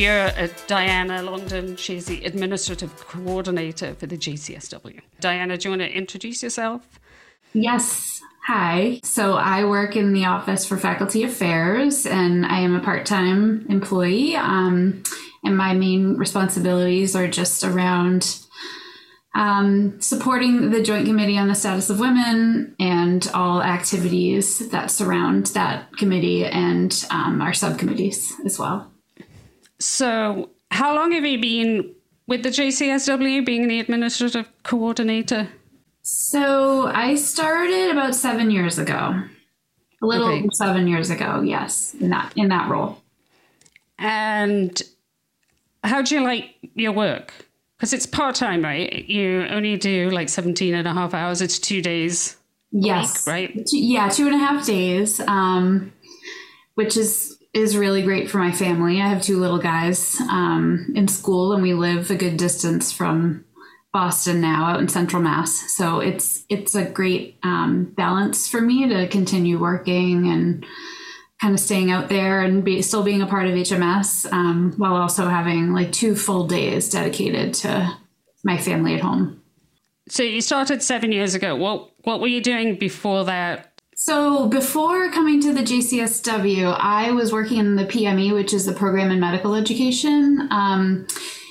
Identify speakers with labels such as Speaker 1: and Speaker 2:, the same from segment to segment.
Speaker 1: here at Diana Longden. She's the administrative coordinator for the JCSW. Diana, do you want to introduce yourself?
Speaker 2: Yes. Hi. So I work in the Office for Faculty Affairs and I am a part time employee. Um, and my main responsibilities are just around um, supporting the Joint Committee on the Status of Women and all activities that surround that committee and um, our subcommittees as well.
Speaker 1: So, how long have you been with the JCSW, being the administrative coordinator?
Speaker 2: So, I started about seven years ago. A little okay. over seven years ago, yes, in that in that role.
Speaker 1: And how do you like your work? Because it's part time, right? You only do like 17 and a half hours. It's two days.
Speaker 2: Yes.
Speaker 1: Week, right?
Speaker 2: Yeah, two and a half days, um, which is is really great for my family. I have two little guys um, in school, and we live a good distance from Boston now, out in Central Mass. So it's it's a great um, balance for me to continue working and kind of staying out there and be, still being a part of HMS, um, while also having like two full days dedicated to my family at home.
Speaker 1: So you started seven years ago. What what were you doing before that?
Speaker 2: So before coming to the JCSW, I was working in the PME, which is the program in medical education. Um,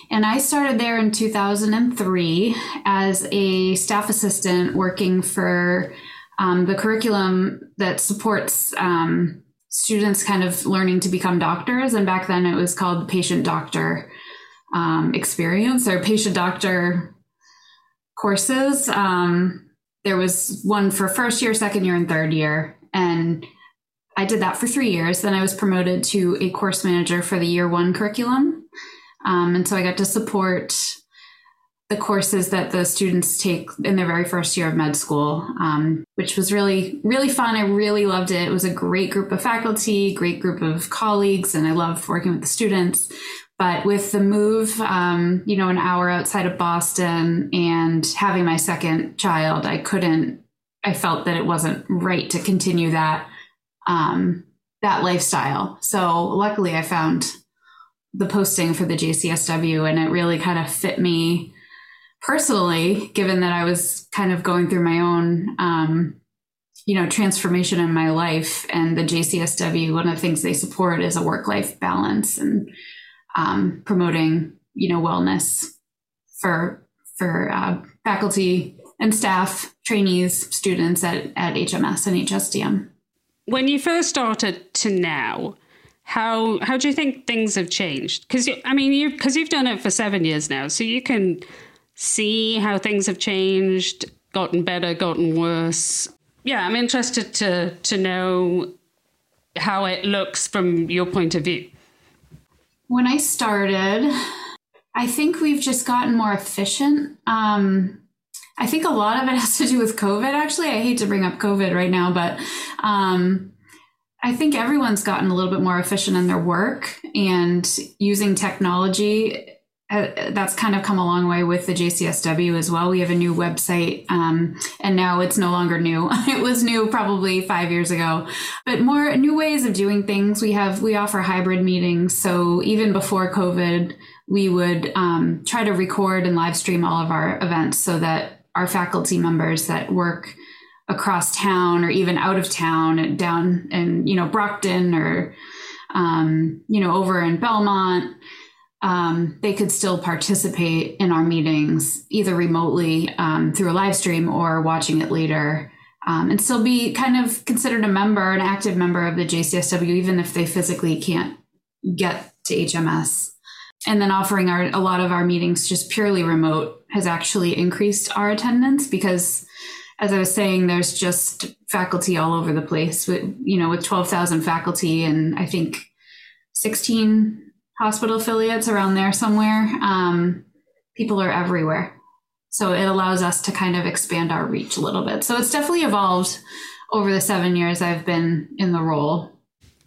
Speaker 2: and I started there in 2003 as a staff assistant working for um, the curriculum that supports um, students kind of learning to become doctors. And back then it was called the patient doctor um, experience or patient doctor courses. Um, there was one for first year, second year, and third year. And I did that for three years. Then I was promoted to a course manager for the year one curriculum. Um, and so I got to support the courses that the students take in their very first year of med school, um, which was really, really fun. I really loved it. It was a great group of faculty, great group of colleagues, and I loved working with the students. But with the move, um, you know, an hour outside of Boston and having my second child, I couldn't, I felt that it wasn't right to continue that, um, that lifestyle. So luckily I found the posting for the JCSW and it really kind of fit me personally, given that I was kind of going through my own, um, you know, transformation in my life and the JCSW, one of the things they support is a work life balance and um, promoting you know wellness for for uh, faculty and staff, trainees, students at, at HMS and HSDM.
Speaker 1: When you first started to now, how how do you think things have changed? Because I mean, you because you've done it for seven years now, so you can see how things have changed, gotten better, gotten worse. Yeah, I'm interested to to know how it looks from your point of view.
Speaker 2: When I started, I think we've just gotten more efficient. Um, I think a lot of it has to do with COVID. Actually, I hate to bring up COVID right now, but um, I think everyone's gotten a little bit more efficient in their work and using technology uh, that's kind of come a long way with the JCSW as well. We have a new website, um, and now it's no longer new. it was new probably five years ago, but more new ways of doing things. We have we offer hybrid meetings, so even before COVID, we would um, try to record and live stream all of our events so that our faculty members that work across town or even out of town, down in you know Brockton or um, you know over in Belmont um, they could still participate in our meetings either remotely um, through a live stream or watching it later um, and still be kind of considered a member, an active member of the JCSW, even if they physically can't get to HMS. And then offering our, a lot of our meetings just purely remote has actually increased our attendance because as I was saying, there's just faculty all over the place with, you know, with 12,000 faculty and I think 16 hospital affiliates around there somewhere. Um, people are everywhere. So it allows us to kind of expand our reach a little bit. So it's definitely evolved over the seven years I've been in the role.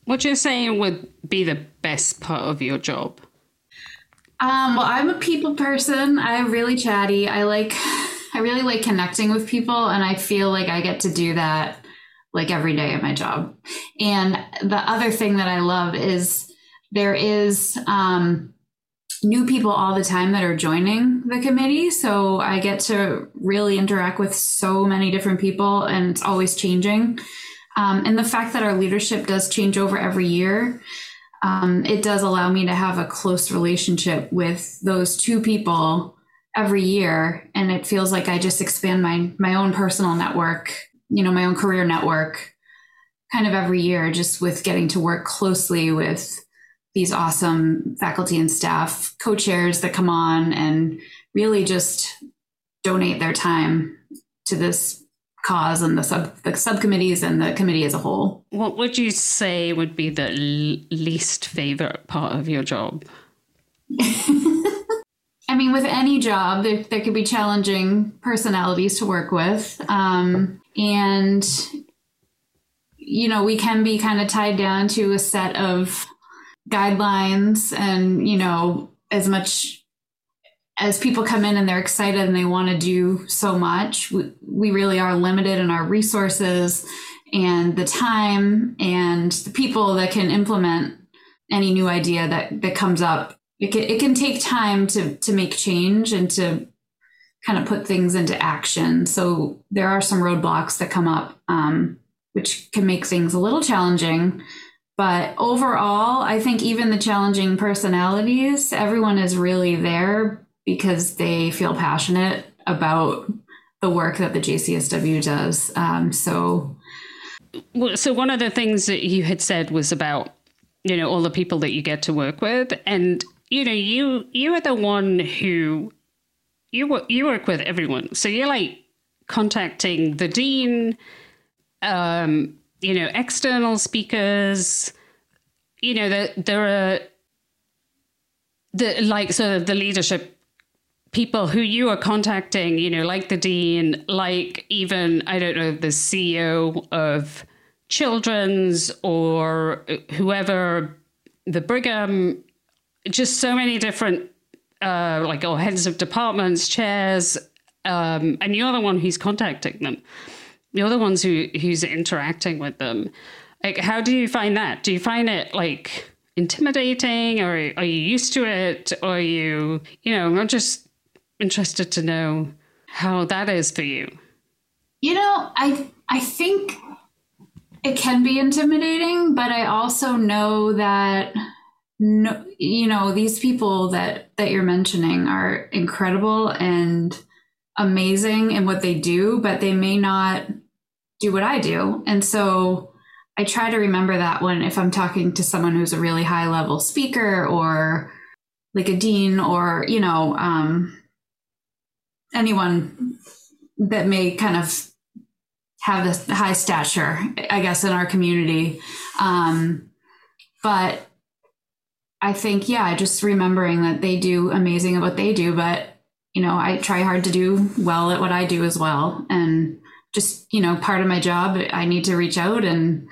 Speaker 1: What you're saying would be the best part of your job?
Speaker 2: Um, well, I'm a people person. I'm really chatty. I like, I really like connecting with people, and I feel like I get to do that like every day at my job. And the other thing that I love is there is um, new people all the time that are joining the committee. So I get to really interact with so many different people and it's always changing. Um, and the fact that our leadership does change over every year, um, it does allow me to have a close relationship with those two people every year. And it feels like I just expand my, my own personal network, you know, my own career network kind of every year, just with getting to work closely with these awesome faculty and staff co-chairs that come on and really just donate their time to this cause and the sub the subcommittees and the committee as a whole.
Speaker 1: What would you say would be the l- least favorite part of your job?
Speaker 2: I mean, with any job, there, there could be challenging personalities to work with. Um, and, you know, we can be kind of tied down to a set of guidelines and you know as much as people come in and they're excited and they want to do so much we, we really are limited in our resources and the time and the people that can implement any new idea that that comes up. It can, it can take time to to make change and to kind of put things into action. So there are some roadblocks that come up um, which can make things a little challenging but overall, I think even the challenging personalities, everyone is really there because they feel passionate about the work that the JCSW does. Um, so,
Speaker 1: so one of the things that you had said was about you know all the people that you get to work with, and you know you you are the one who you you work with everyone. So you're like contacting the dean. Um, you know, external speakers, you know, there, there are the like sort of the leadership people who you are contacting, you know, like the dean, like even, I don't know, the CEO of Children's or whoever, the Brigham, just so many different, uh, like, or heads of departments, chairs, um, and you're the one who's contacting them you're the ones who who's interacting with them. Like, how do you find that? Do you find it like intimidating, or are you used to it, or you, you know, I'm just interested to know how that is for you.
Speaker 2: You know, I I think it can be intimidating, but I also know that no, you know, these people that that you're mentioning are incredible and amazing in what they do, but they may not do what I do. And so I try to remember that when if I'm talking to someone who's a really high level speaker or like a dean or, you know, um, anyone that may kind of have a high stature, I guess, in our community. Um, but I think, yeah, just remembering that they do amazing at what they do, but you know, I try hard to do well at what I do as well. And just, you know, part of my job, I need to reach out and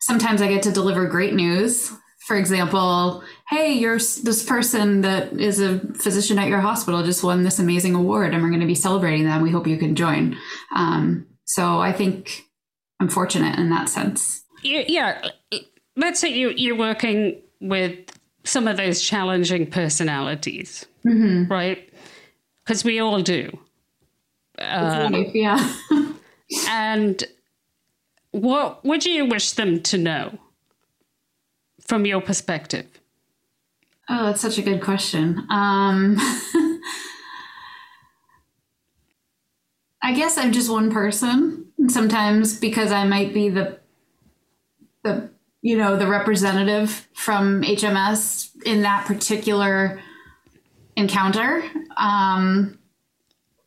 Speaker 2: sometimes I get to deliver great news. For example, hey, you're this person that is a physician at your hospital just won this amazing award and we're going to be celebrating them. We hope you can join. Um, so I think I'm fortunate in that sense.
Speaker 1: Yeah. Let's say you, you're working with some of those challenging personalities, mm-hmm. right? Because we all do.
Speaker 2: Uh, yeah.
Speaker 1: And what would you wish them to know from your perspective?
Speaker 2: Oh, that's such a good question. Um, I guess I'm just one person. Sometimes because I might be the the you know the representative from HMS in that particular encounter. Um,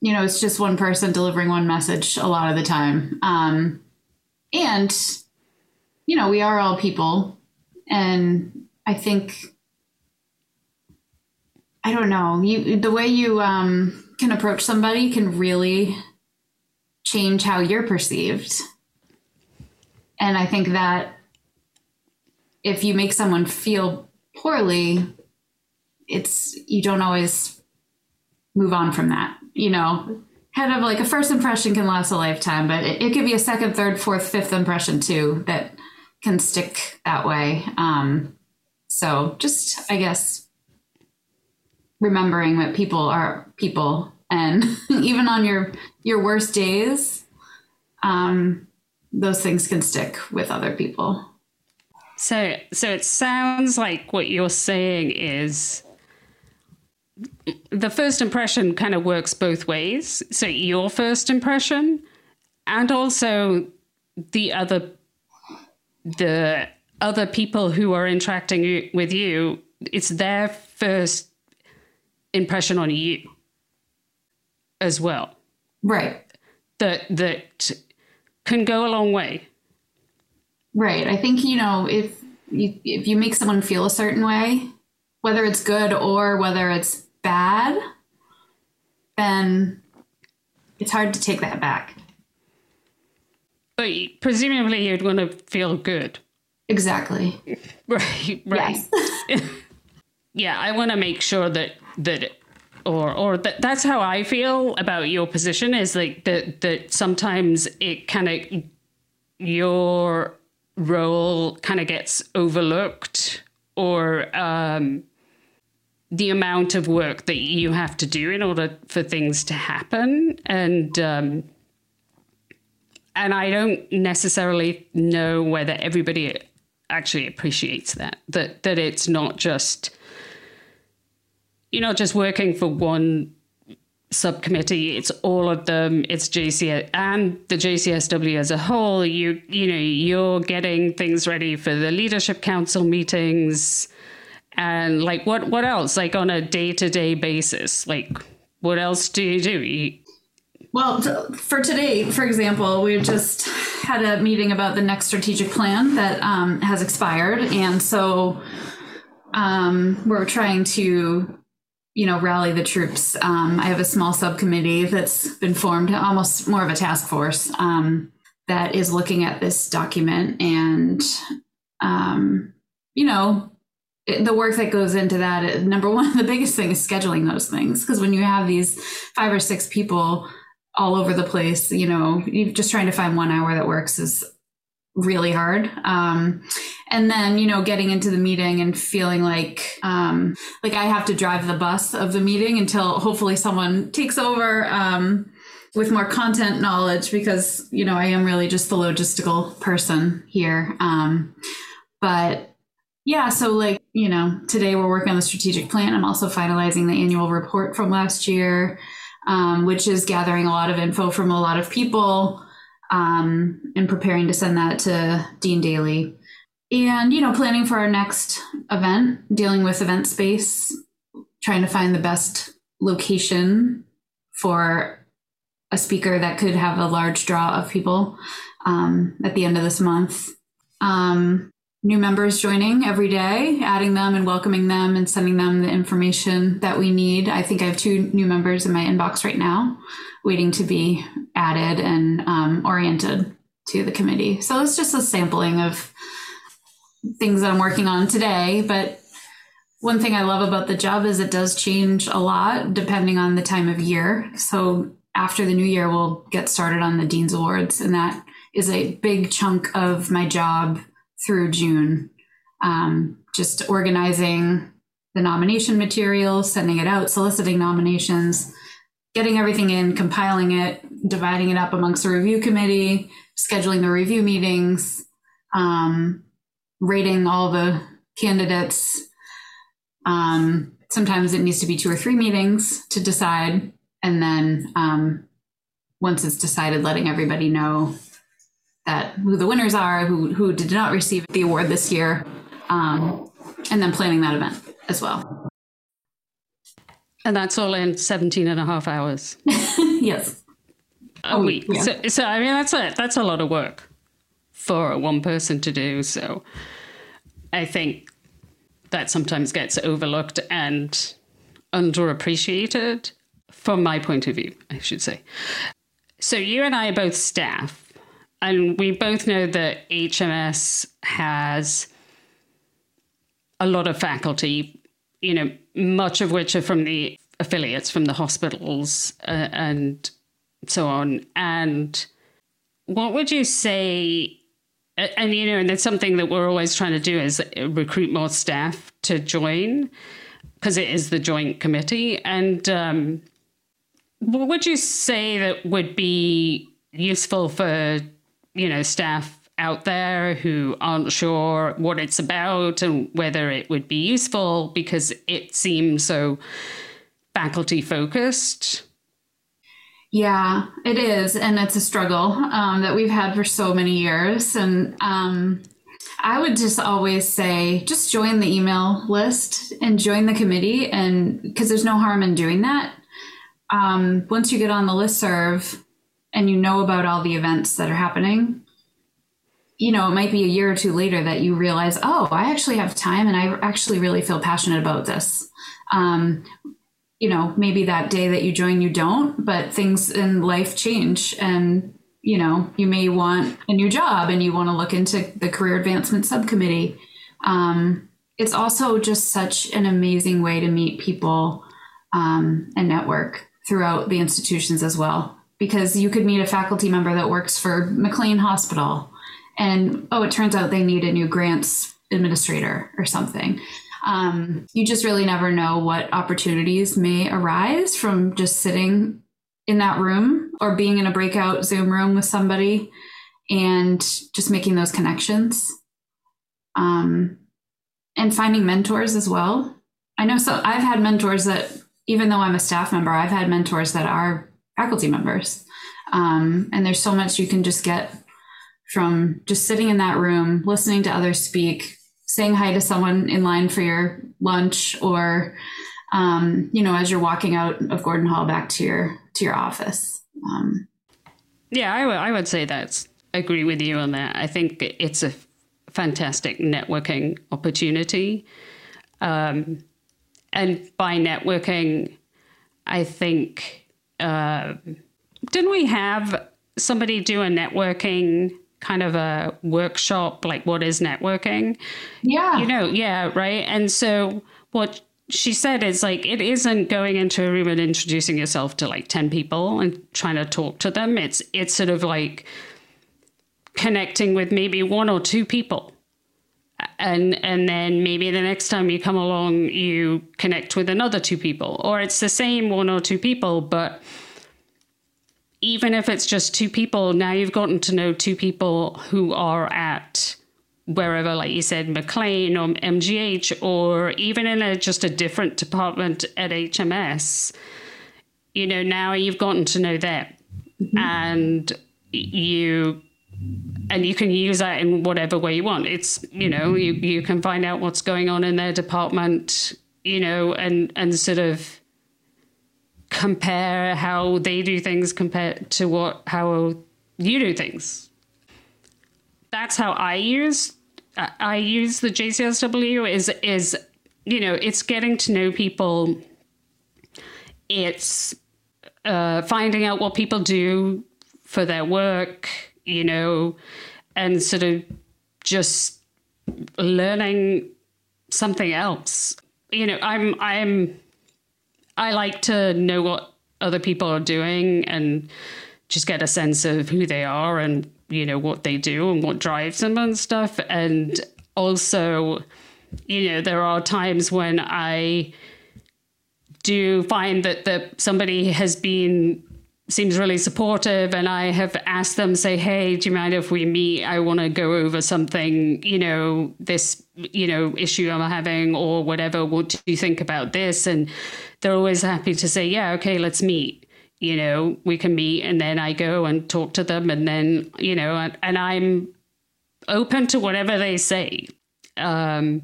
Speaker 2: you know, it's just one person delivering one message a lot of the time. Um, and, you know, we are all people. And I think, I don't know, you, the way you um, can approach somebody can really change how you're perceived. And I think that if you make someone feel poorly, it's, you don't always move on from that you know, kind of like a first impression can last a lifetime, but it, it could be a second, third, fourth, fifth impression too that can stick that way. Um, So just, I guess, remembering that people are people, and even on your your worst days, um, those things can stick with other people.
Speaker 1: So, so it sounds like what you're saying is the first impression kind of works both ways. So your first impression and also the other the other people who are interacting with you, it's their first impression on you as well.
Speaker 2: Right.
Speaker 1: That that can go a long way.
Speaker 2: Right. I think you know if you if you make someone feel a certain way, whether it's good or whether it's bad, then it's hard to take that back.
Speaker 1: But presumably you'd want to feel good.
Speaker 2: Exactly.
Speaker 1: Right, right. Yes. yeah, I want to make sure that that or or that that's how I feel about your position is like that that sometimes it kind of your role kind of gets overlooked or um the amount of work that you have to do in order for things to happen. And um, and I don't necessarily know whether everybody actually appreciates that that that it's not just you're not just working for one subcommittee. It's all of them. It's JC and the JCSW as a whole. You you know you're getting things ready for the leadership council meetings and like what what else? Like on a day-to-day basis like what else do you do? You,
Speaker 2: well for today for example we just had a meeting about the next strategic plan that um, has expired. And so um, we're trying to you know rally the troops. Um, i have a small subcommittee that's been formed almost more of a task force um, that is looking at this document and um, you know the work that goes into that number one the biggest thing is scheduling those things. Because when you have these five or six people all over the place you know you just trying to find one hour that works is really hard. Um, and then you know getting into the meeting and feeling like um, like i have to drive the bus of the meeting until hopefully someone takes over um, with more content knowledge because you know i am really just the logistical person here. Um, but yeah, so like, you know, today we're working on the strategic plan. I'm also finalizing the annual report from last year, um, which is gathering a lot of info from a lot of people um, and preparing to send that to Dean Daley. And, you know, planning for our next event, dealing with event space, trying to find the best location for a speaker that could have a large draw of people um, at the end of this month. Um, new members joining every day, adding them and welcoming them and sending them the information that we need. I think I have two new members in my inbox right now waiting to be added and um, oriented to the committee. So it's just a sampling of things that I'm working on today. But one thing I love about the job is it does change a lot depending on the time of year. So after the new year, we'll get started on the Dean's Awards, and that is a big chunk of my job through June. Um, just organizing the nomination material, sending it out, soliciting nominations, getting everything in, compiling it, dividing it up amongst the review committee, scheduling the review meetings, um, rating all the candidates. Um, sometimes it needs to be two or three meetings to decide. And then um, once it's decided, letting everybody know that who the winners are, who who did not receive the award this year, um, and then planning that event as well.
Speaker 1: And that's all in 17 and a half hours.
Speaker 2: yes.
Speaker 1: A oh, week. Yeah. So, so, I mean, that's a, that's a lot of work for one person to do. So I think that sometimes gets overlooked and underappreciated from my point of view, I should say. So you and I are both staff and we both know that HMS has a lot of faculty, you know, much of which are from the affiliates, from the hospitals uh, and so on. And what would you say and you know, and that's something that we're always trying to do is recruit more staff to join because it is the joint committee. And um, what would you say that would be useful for you know staff out there who aren't sure what it's about and whether it would be useful because it seems so faculty focused?
Speaker 2: Yeah, it is. And it's a struggle um, that we've had for so many years. And um, I would just always say just join the email list and join the committee. And because there's no harm in doing that. Um, once you get on the list serve and you know about all the events that are happening, you know, it might be a year or two later that you realize, oh, I actually have time and I actually really feel passionate about this. Um, you know, maybe that day that you join, you don't, but things in life change and, you know, you may want a new job and you want to look into the career advancement subcommittee. Um, it's also just such an amazing way to meet people um, and network throughout the institutions as well. Because you could meet a faculty member that works for McLean Hospital, and oh, it turns out they need a new grants administrator or something. Um, you just really never know what opportunities may arise from just sitting in that room or being in a breakout Zoom room with somebody and just making those connections. Um, and finding mentors as well. I know so I've had mentors that even though I'm a staff member, I've had mentors that are faculty members. Um, and there's so much you can just get from just sitting in that room, listening to others speak, saying hi to someone in line for your lunch or um, you know as you're walking out of gordon hall back to your to your office. Um,
Speaker 1: yeah I, w- I would say that's agree with you on that. I think it's a fantastic networking opportunity. Um, and by networking i think uh, didn't we have somebody do a networking kind of a workshop like what is networking?
Speaker 2: Yeah.
Speaker 1: You know yeah right? And so what she said is like it isn't going into a room and introducing yourself to like 10 people and trying to talk to them. It's it's sort of like connecting with maybe one or two people and and then maybe the next time you come along you connect with another two people or it's the same one or two people but even if it's just two people, now you've gotten to know two people who are at wherever, like you said, McLean or MGH, or even in a just a different department at HMS. You know, now you've gotten to know them, mm-hmm. and you and you can use that in whatever way you want. It's you know you you can find out what's going on in their department, you know, and and sort of compare how they do things compared to what how you do things. That's how I use I use the JCSW is is you know it's getting to know people. It's uh, finding out what people do for their work, you know, and sort of just learning something else. You know, I'm I'm I like to know what other people are doing and just get a sense of who they are and you know what they do and what drives them and stuff and also you know there are times when i do find that that somebody has been seems really supportive and i have asked them say hey do you mind if we meet i want to go over something you know this you know issue i'm having or whatever what do you think about this and they're always happy to say, yeah, okay, let's meet. You know, we can meet. And then I go and talk to them. And then, you know, and, I'm open to whatever they say. Um,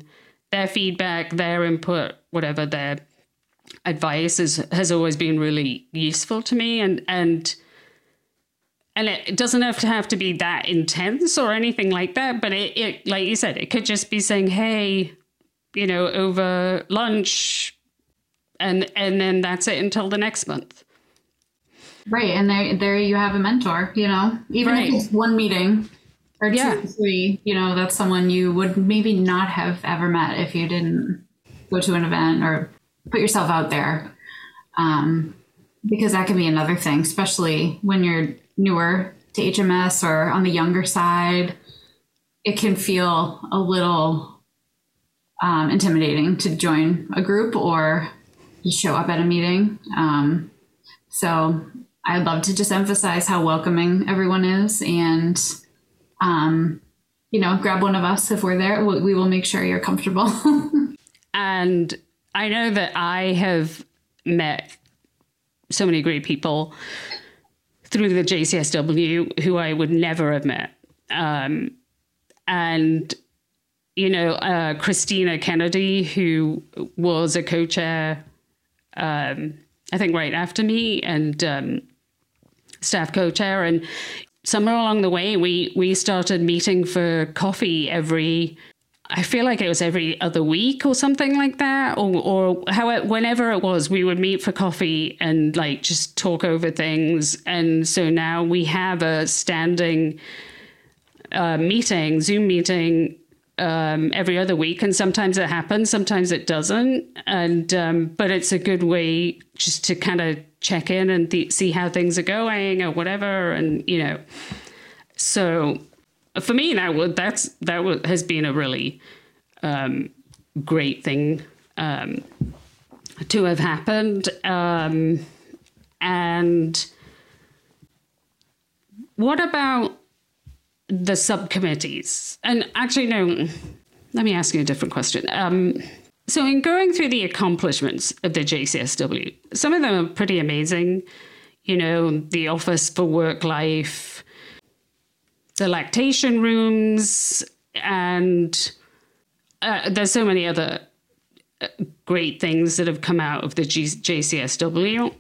Speaker 1: their feedback, their input, whatever their advice is, has always been really useful to me. And, and, and it doesn't have to have to be that intense or anything like that but it, it like you said it could just be saying hey you know over lunch and and then that's it until the next month
Speaker 2: right and there there you have a mentor you know even right. if it's one meeting or two yeah. three you know that's someone you would maybe not have ever met if you didn't go to an event or put yourself out there um, because that can be another thing especially when you're newer to hms or on the younger side it can feel a little um, intimidating to join a group or show up at a meeting. Um, so I'd love to just emphasize how welcoming everyone is and, um, you know, grab one of us if we're there. We will make sure you're comfortable.
Speaker 1: and I know that I have met so many great people through the JCSW who I would never have met. Um, and, you know, uh, Christina Kennedy, who was a co chair, um, I think, right after me, and um, staff co chair. And somewhere along the way, we, we started meeting for coffee every I feel like it was every other week or something like that, or or how whenever it was, we would meet for coffee and like just talk over things. And so now we have a standing uh, meeting, Zoom meeting um, every other week, and sometimes it happens, sometimes it doesn't. And um, but it's a good way just to kind of check in and th- see how things are going or whatever, and you know. So for me, that that's that has been a really um, great thing um, to have happened, um, and what about the subcommittees? And actually, no. Let me ask you a different question. Um, so, in going through the accomplishments of the JCSW, some of them are pretty amazing. You know, the Office for Work Life, the lactation rooms, and uh, there's so many other uh, great things that have come out of the G- JCSW.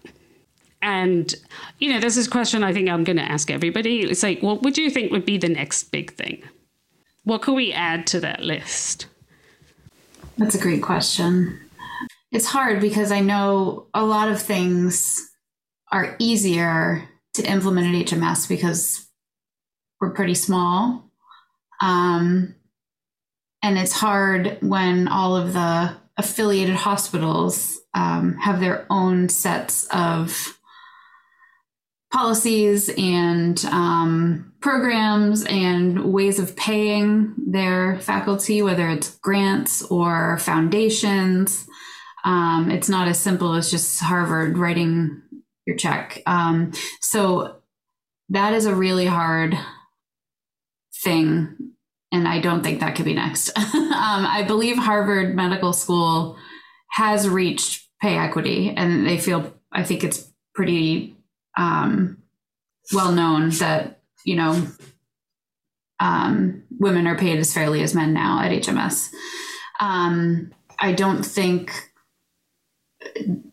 Speaker 1: And, you know, this is a question I think I'm going to ask everybody. It's like, what would you think would be the next big thing? What could we add to that list?
Speaker 2: That's a great question. It's hard because I know a lot of things are easier to implement at HMS because we're pretty small. Um, and it's hard when all of the affiliated hospitals um, have their own sets of policies and um, programs and ways of paying their faculty, whether it's grants or foundations. Um, it's not as simple as just Harvard writing your check. Um, so that is a really hard thing. And I don't think that could be next. um, I believe Harvard Medical School has reached pay equity, and they feel, I think it's pretty um, well known that, you know, um, women are paid as fairly as men now at HMS. Um, I don't think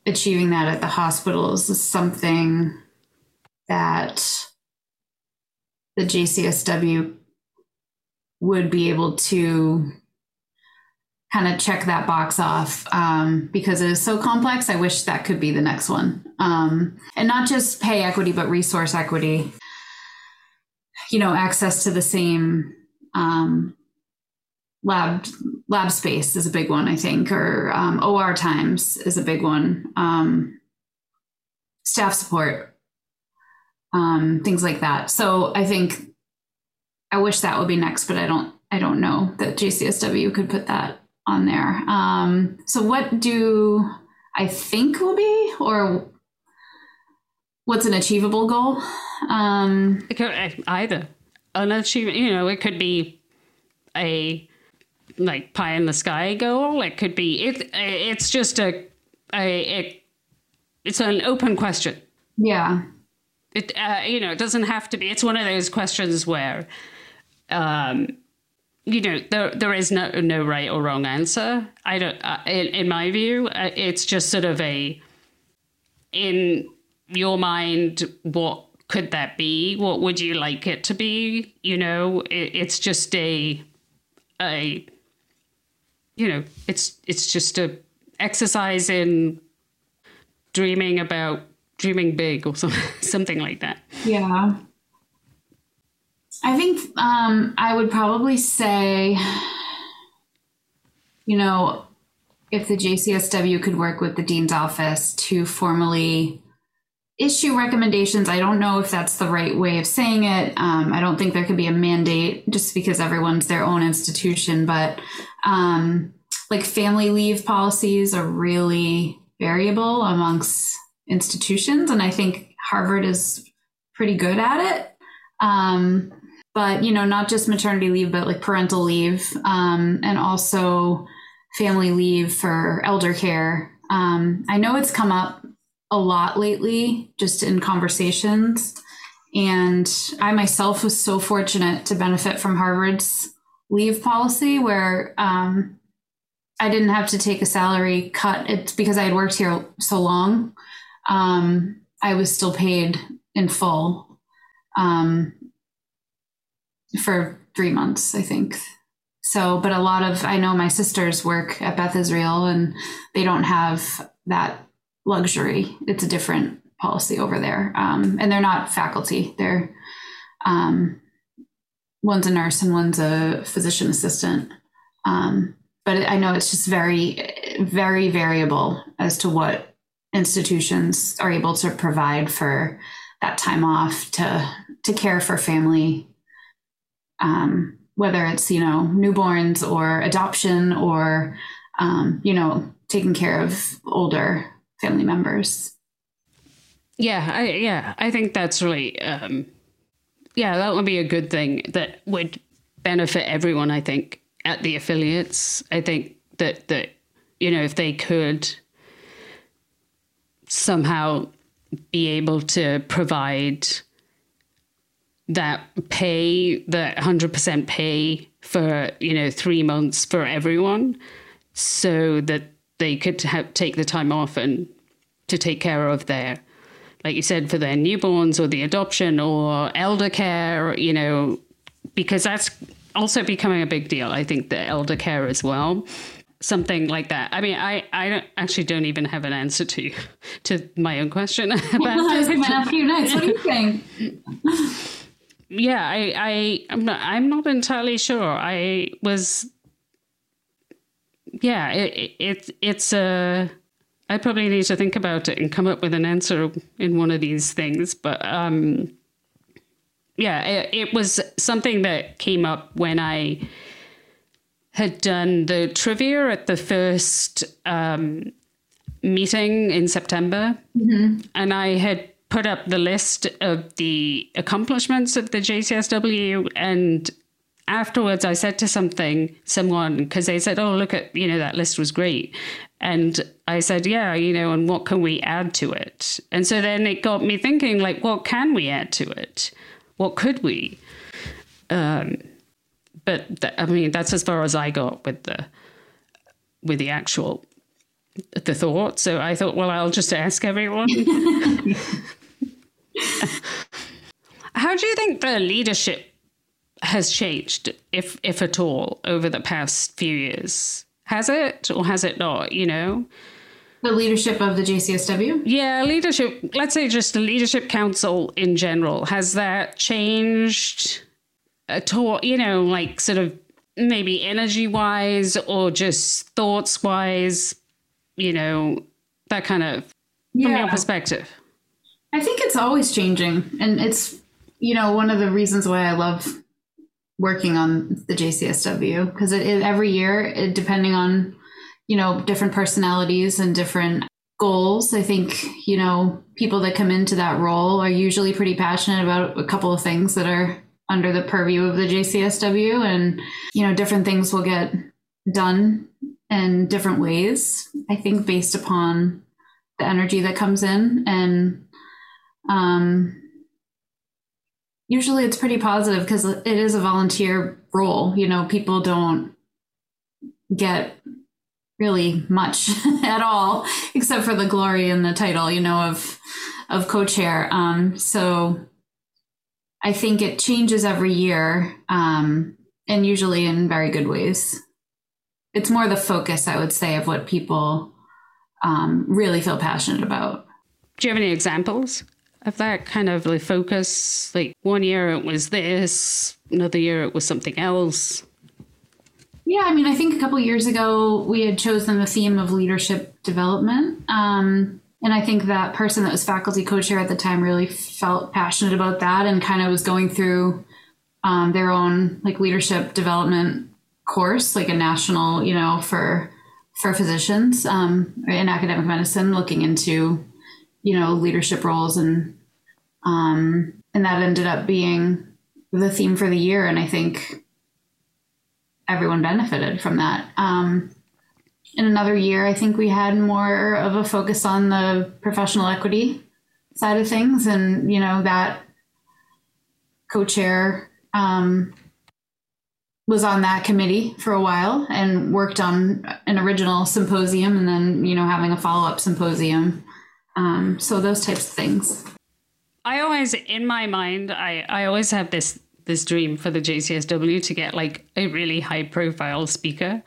Speaker 2: achieving that at the hospitals is something that the JCSW would be able to kind of check that box off um, because it is so complex. I wish that could be the next one. Um, and not just pay equity, but resource equity. You know, access to the same um, lab lab space is a big one, I think, or um, OR times is a big one. Um, staff support, um, things like that. So I think I wish that would be next, but I don't I don't know that JCSW could put that on there. Um, so what do I think will be or what's an achievable goal? Um,
Speaker 1: it could either unachievable. You know, it could be a like pie in the sky goal. It could be it. It's just a a it, it's an open question.
Speaker 2: Yeah.
Speaker 1: It uh, you know it doesn't have to be. It's one of those questions where um, you know, there there is no no right or wrong answer. I don't. Uh, in, in my view, uh, it's just sort of a in your mind, what could that be? What would you like it to be? You know, it, it's just a a you know, it's it's just a exercise in dreaming about dreaming big or something something like that.
Speaker 2: Yeah. I think um, I would probably say, you know, if the JCSW could work with the dean's office to formally issue recommendations. I don't know if that's the right way of saying it. Um, I don't think there could be a mandate just because everyone's their own institution, but um, like family leave policies are really variable amongst institutions. And I think Harvard is pretty good at it. Um, but, you know, not just maternity leave, but like parental leave um, and also family leave for elder care. Um, I know it's come up a lot lately, just in conversations. And I myself was so fortunate to benefit from Harvard's leave policy where um, I didn't have to take a salary cut. It's because I had worked here so long. Um, I was still paid in full um, for three months, I think. So, but a lot of, I know my sisters work at Beth Israel and they don't have that luxury. It's a different policy over there. Um, and they're not faculty. They're, um, one's a nurse and one's a physician assistant. Um, but I know it's just very, very variable as to what institutions are able to provide for that time off to to care for family, um, whether it's you know newborns or adoption or um, you know taking care of older family members.
Speaker 1: Yeah, I, yeah, I think that's really, um, yeah, that would be a good thing that would benefit everyone. I think at the affiliates, I think that that you know if they could somehow be able to provide that pay, that hundred percent pay for you know three months for everyone, so that they could have, take the time off and to take care of their, like you said, for their newborns or the adoption or elder care, you know, because that's also becoming a big deal. I think the elder care as well. Something like that. I mean, I, I don't, actually don't even have an answer to to my own question about
Speaker 2: well, I was going to ask you next. What do you think?
Speaker 1: Yeah, I, I, I'm not, I'm not entirely sure. I was, yeah, it, it, it's a, I probably need to think about it and come up with an answer in one of these things. But um, yeah, it, it was something that came up when I had done the trivia at the first um, meeting in September. Mm-hmm. And I had put up the list of the accomplishments of the JCSW and afterwards I said to something someone because they said oh look at you know that list was great and I said, yeah, you know, and what can we add to it? And so then it got me thinking, like, what can we add to it? What could we? Um, but th- I mean, that's as far as I got with the with the actual the thought. So I thought, well, I'll just ask everyone. How do you think the leadership has changed, if if at all, over the past few years? Has it or has it not? You know?
Speaker 2: The leadership of the JCSW?
Speaker 1: Yeah, leadership, let's say just the leadership council in general. Has that changed at all? You know, like sort of maybe energy wise or just thoughts wise, you know, that kind of yeah. from your perspective?
Speaker 2: I think it's always changing. And it's, you know, one of the reasons why I love working on the JCSW because every year, it, depending on you know different personalities and different goals, I think you know people that come into that role are usually pretty passionate about a couple of things that are under the purview of the JCSW, and you know different things will get done in different ways. I think based upon the energy that comes in and um usually it's pretty positive because it is a volunteer role. You know, people don't get really much at all except for the glory and the title, you know, of of co-chair. Um, so I think it changes every year, um, and usually in very good ways. It's more the focus, I would say, of what people um, really feel passionate about.
Speaker 1: Do you have any examples? Of that kind of like focus. Like one year it was this, another year it was something else.
Speaker 2: Yeah, I mean, I think a couple years ago we had chosen the theme of leadership development. Um, and I think that person that was faculty co-chair at the time really felt passionate about that and kind of was going through um, their own like leadership development course, like a national, you know, for for physicians um, in academic medicine, looking into you know leadership roles and um, and that ended up being the theme for the year, and I think everyone benefited from that. Um, in another year, I think we had more of a focus on the professional equity side of things, and you know that co-chair um, was on that committee for a while and worked on an original symposium, and then you know having a follow-up symposium. Um, so those types of things.
Speaker 1: I always, in my mind, I I always have this this dream for the JCSW to get like a really high profile speaker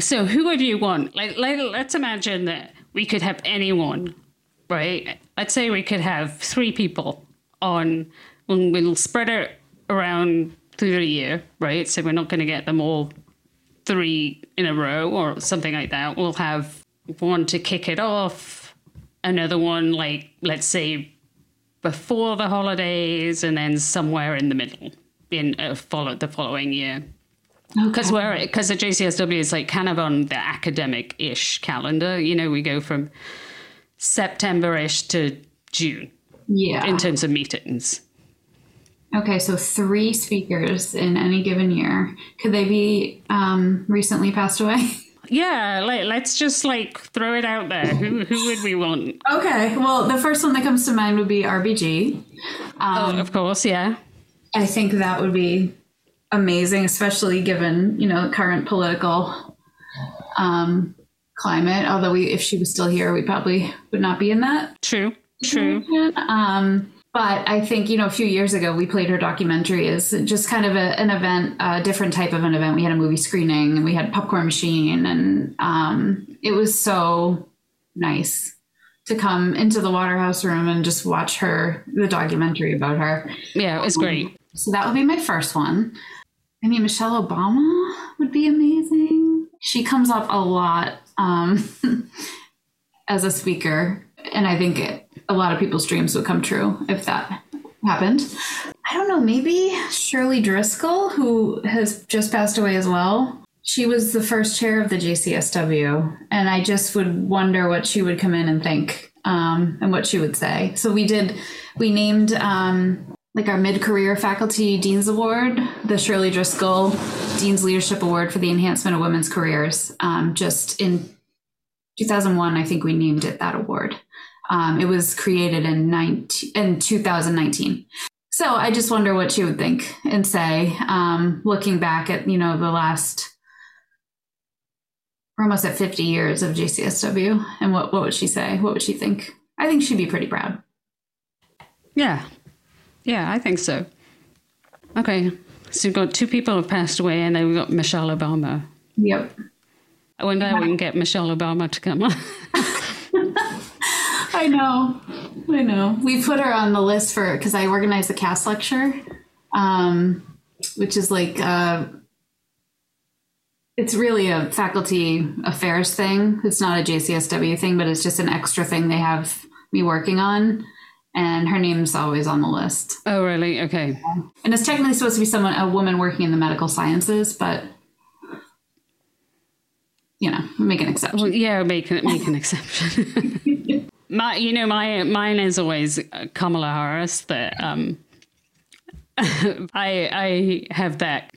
Speaker 1: so who would you want? Like, let, let's imagine that we could have anyone, right? Let's say we could have three people on. We'll, we'll spread it around through the year, right? So we're not going to get them all three in a row or something like that. We'll have one to kick it off, another one like let's say before the holidays, and then somewhere in the middle in uh, follow the following year. Because okay. we're because the JCSW is like kind of on the academic ish calendar. You know, we go from September ish to June.
Speaker 2: Yeah.
Speaker 1: In terms of meetings.
Speaker 2: Okay, so three speakers in any given year. Could they be um, recently passed away?
Speaker 1: Yeah, like, let's just like throw it out there. Who who would we want?
Speaker 2: Okay, well, the first one that comes to mind would be RBG.
Speaker 1: Um, oh, of course, yeah.
Speaker 2: I think that would be amazing, especially given you know current political um, climate. Although we, if she was still here, we probably would not be in that.
Speaker 1: True. True.
Speaker 2: Um, but I think you know a few years ago we played her documentary as just kind of a, an event, a different type of an event. We had a movie screening and we had popcorn machine, and um, it was so nice to come into the Waterhouse room and just watch her the documentary about her.
Speaker 1: Yeah, it was great.
Speaker 2: So that would be my first one. I mean, Michelle Obama would be amazing. She comes up a lot um, as a speaker, and I think it, a lot of people's dreams would come true if that happened. I don't know, maybe Shirley Driscoll, who has just passed away as well. She was the first chair of the JCSW, and I just would wonder what she would come in and think um, and what she would say. So we did, we named um, like our mid-career faculty dean's award the shirley driscoll dean's leadership award for the enhancement of women's careers um, just in 2001 i think we named it that award um, it was created in, 19, in 2019 so i just wonder what she would think and say um, looking back at you know the last we're almost at 50 years of jcsw and what, what would she say what would she think i think she'd be pretty proud
Speaker 1: yeah yeah, I think so. Okay, so we've got two people have passed away, and then we've got Michelle Obama.
Speaker 2: Yep.
Speaker 1: I wonder yeah. how we can get Michelle Obama to come on.
Speaker 2: I know, I know. We put her on the list for because I organized the Kass lecture, um, which is like uh, it's really a faculty affairs thing. It's not a JCSW thing, but it's just an extra thing they have me working on and her name's always on the list.
Speaker 1: Oh, really? Okay.
Speaker 2: And it's technically supposed to be someone, a woman working in the medical sciences, but you know, make an exception.
Speaker 1: Well, yeah, make an, make an exception. my, you know, my mine is always Kamala Harris. That um, I I have that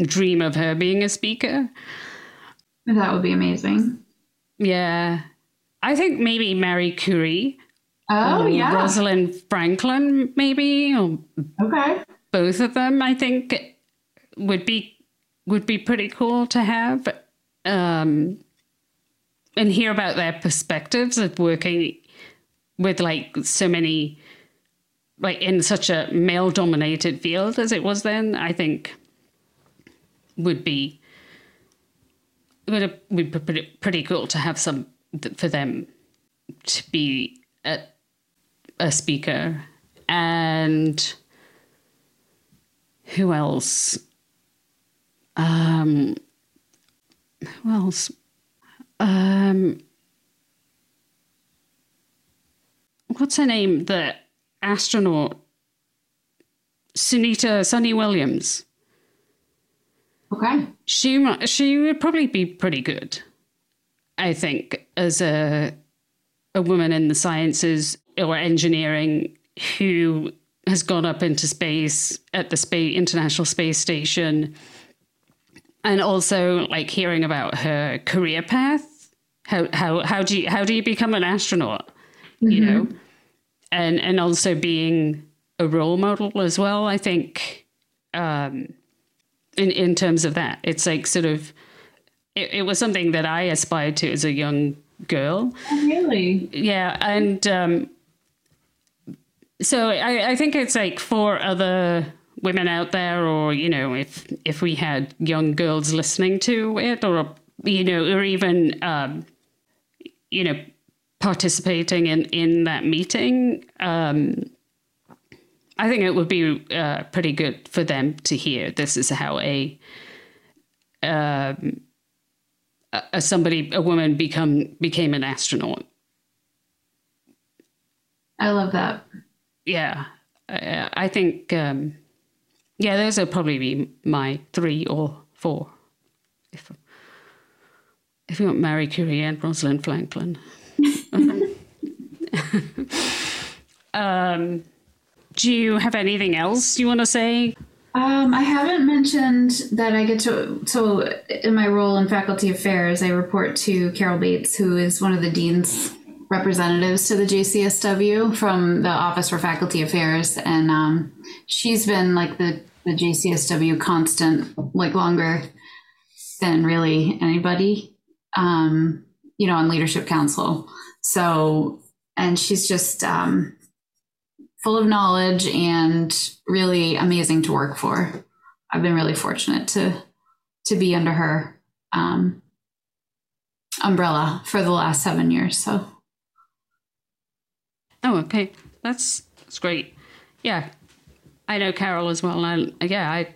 Speaker 1: dream of her being a speaker.
Speaker 2: That would be amazing.
Speaker 1: Yeah, I think maybe Marie Curie
Speaker 2: Oh, yeah.
Speaker 1: Rosalind Franklin, maybe. Or
Speaker 2: okay.
Speaker 1: Both of them, I think, would be would be pretty cool to have. Um, and hear about their perspectives of working with like so many like in such a male dominated field as it was then i think would be would, be pretty, pretty cool to have some for them to be at a speaker and who else? Um, who else? Um, what's her name? The astronaut Sunita Sunny Williams.
Speaker 2: Okay.
Speaker 1: She she would probably be pretty good, I think, as a a woman in the sciences or engineering who has gone up into space at the space international space station and also like hearing about her career path how how how do you how do you become an astronaut mm-hmm. you know and and also being a role model as well i think um in in terms of that. It's like sort of it, it was something that i aspired to as a young girl.
Speaker 2: Oh, really?
Speaker 1: Yeah and um so I, I think it's like for other women out there, or you know, if if we had young girls listening to it, or you know, or even um, you know, participating in in that meeting, um, I think it would be uh, pretty good for them to hear. This is how a um, a somebody a woman become became an astronaut.
Speaker 2: I love that
Speaker 1: yeah, uh, I think um, yeah, those will probably be my three or four. If if you want Marie Curie and Rosalind Franklin. um, do you have anything else you want to say?
Speaker 2: Um, I haven't mentioned that I get to so in my role in faculty affairs, I report to Carol Bates, who is one of the deans representatives to the JCSW from the Office for Faculty Affairs, and um, she's been like the the JCSW constant, like longer than really anybody, um, you know, on Leadership Council. So, and she's just um, full of knowledge and really amazing to work for. I've been really fortunate to to be under her um, umbrella for the last seven years. So
Speaker 1: Oh, okay. That's that's great. Yeah, I know Carol as well, and I, yeah, I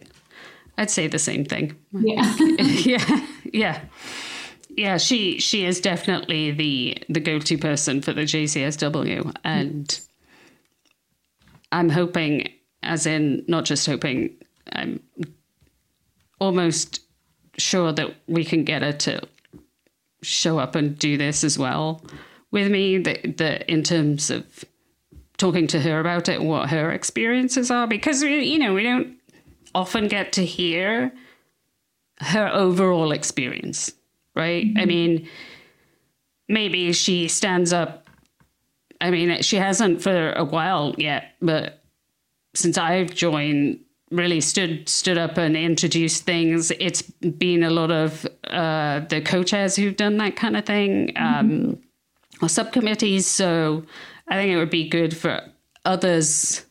Speaker 1: I'd say the same thing.
Speaker 2: Yeah,
Speaker 1: yeah, yeah, yeah. She she is definitely the the go to person for the JCSW, and I'm hoping, as in not just hoping, I'm almost sure that we can get her to show up and do this as well with me that, that in terms of talking to her about it, what her experiences are, because we, you know we don't often get to hear her overall experience, right? Mm-hmm. I mean, maybe she stands up. I mean, she hasn't for a while yet, but since I've joined, really stood stood up and introduced things. It's been a lot of uh, the co-chairs who've done that kind of thing. Mm-hmm. Um, or subcommittees. So I think it would be good for others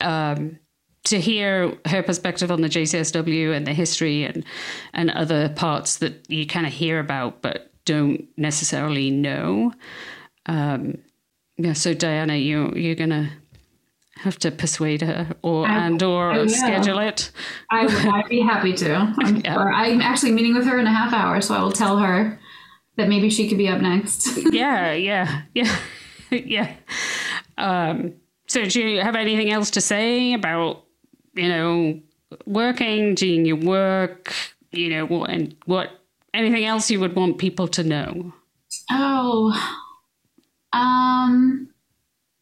Speaker 1: um, to hear her perspective on the JCSW and the history and and other parts that you kind of hear about but don't necessarily know. Um, yeah, so Diana, you you're gonna have to persuade her or I, and or schedule it.
Speaker 2: I would be happy to. I'm, yeah. I'm actually meeting with her in a half hour, so I will tell her that maybe she could be up next.
Speaker 1: yeah, yeah, yeah, yeah. Um, so, do you have anything else to say about, you know, working, doing your work, you know, what and what anything else you would want people to know?
Speaker 2: Oh, um,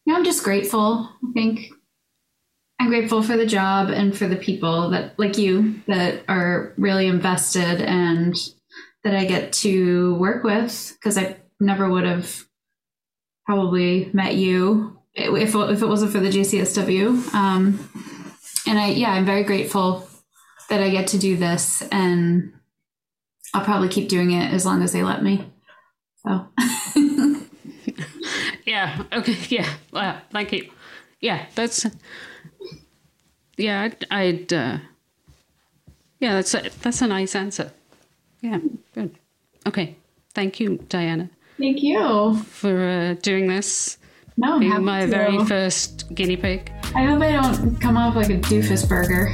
Speaker 2: you know, I'm just grateful. I think I'm grateful for the job and for the people that, like you, that are really invested and that I get to work with because I never would have probably met you if, if it wasn't for the JCSW. Um, and I, yeah, I'm very grateful that I get to do this and I'll probably keep doing it as long as they let me. So.
Speaker 1: yeah. Okay. Yeah. Well, thank you. Yeah. That's, yeah, I'd, I'd uh, yeah, that's a, that's a nice answer. Yeah, good. Okay. Thank you, Diana.
Speaker 2: Thank you
Speaker 1: for uh, doing this.
Speaker 2: No,
Speaker 1: being my to. very first guinea pig.
Speaker 2: I hope I don't come off like a doofus burger.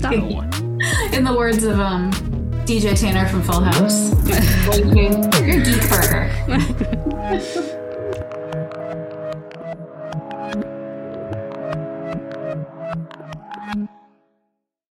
Speaker 1: No.
Speaker 2: In the words of um, DJ Tanner from Full House, you're a geek burger.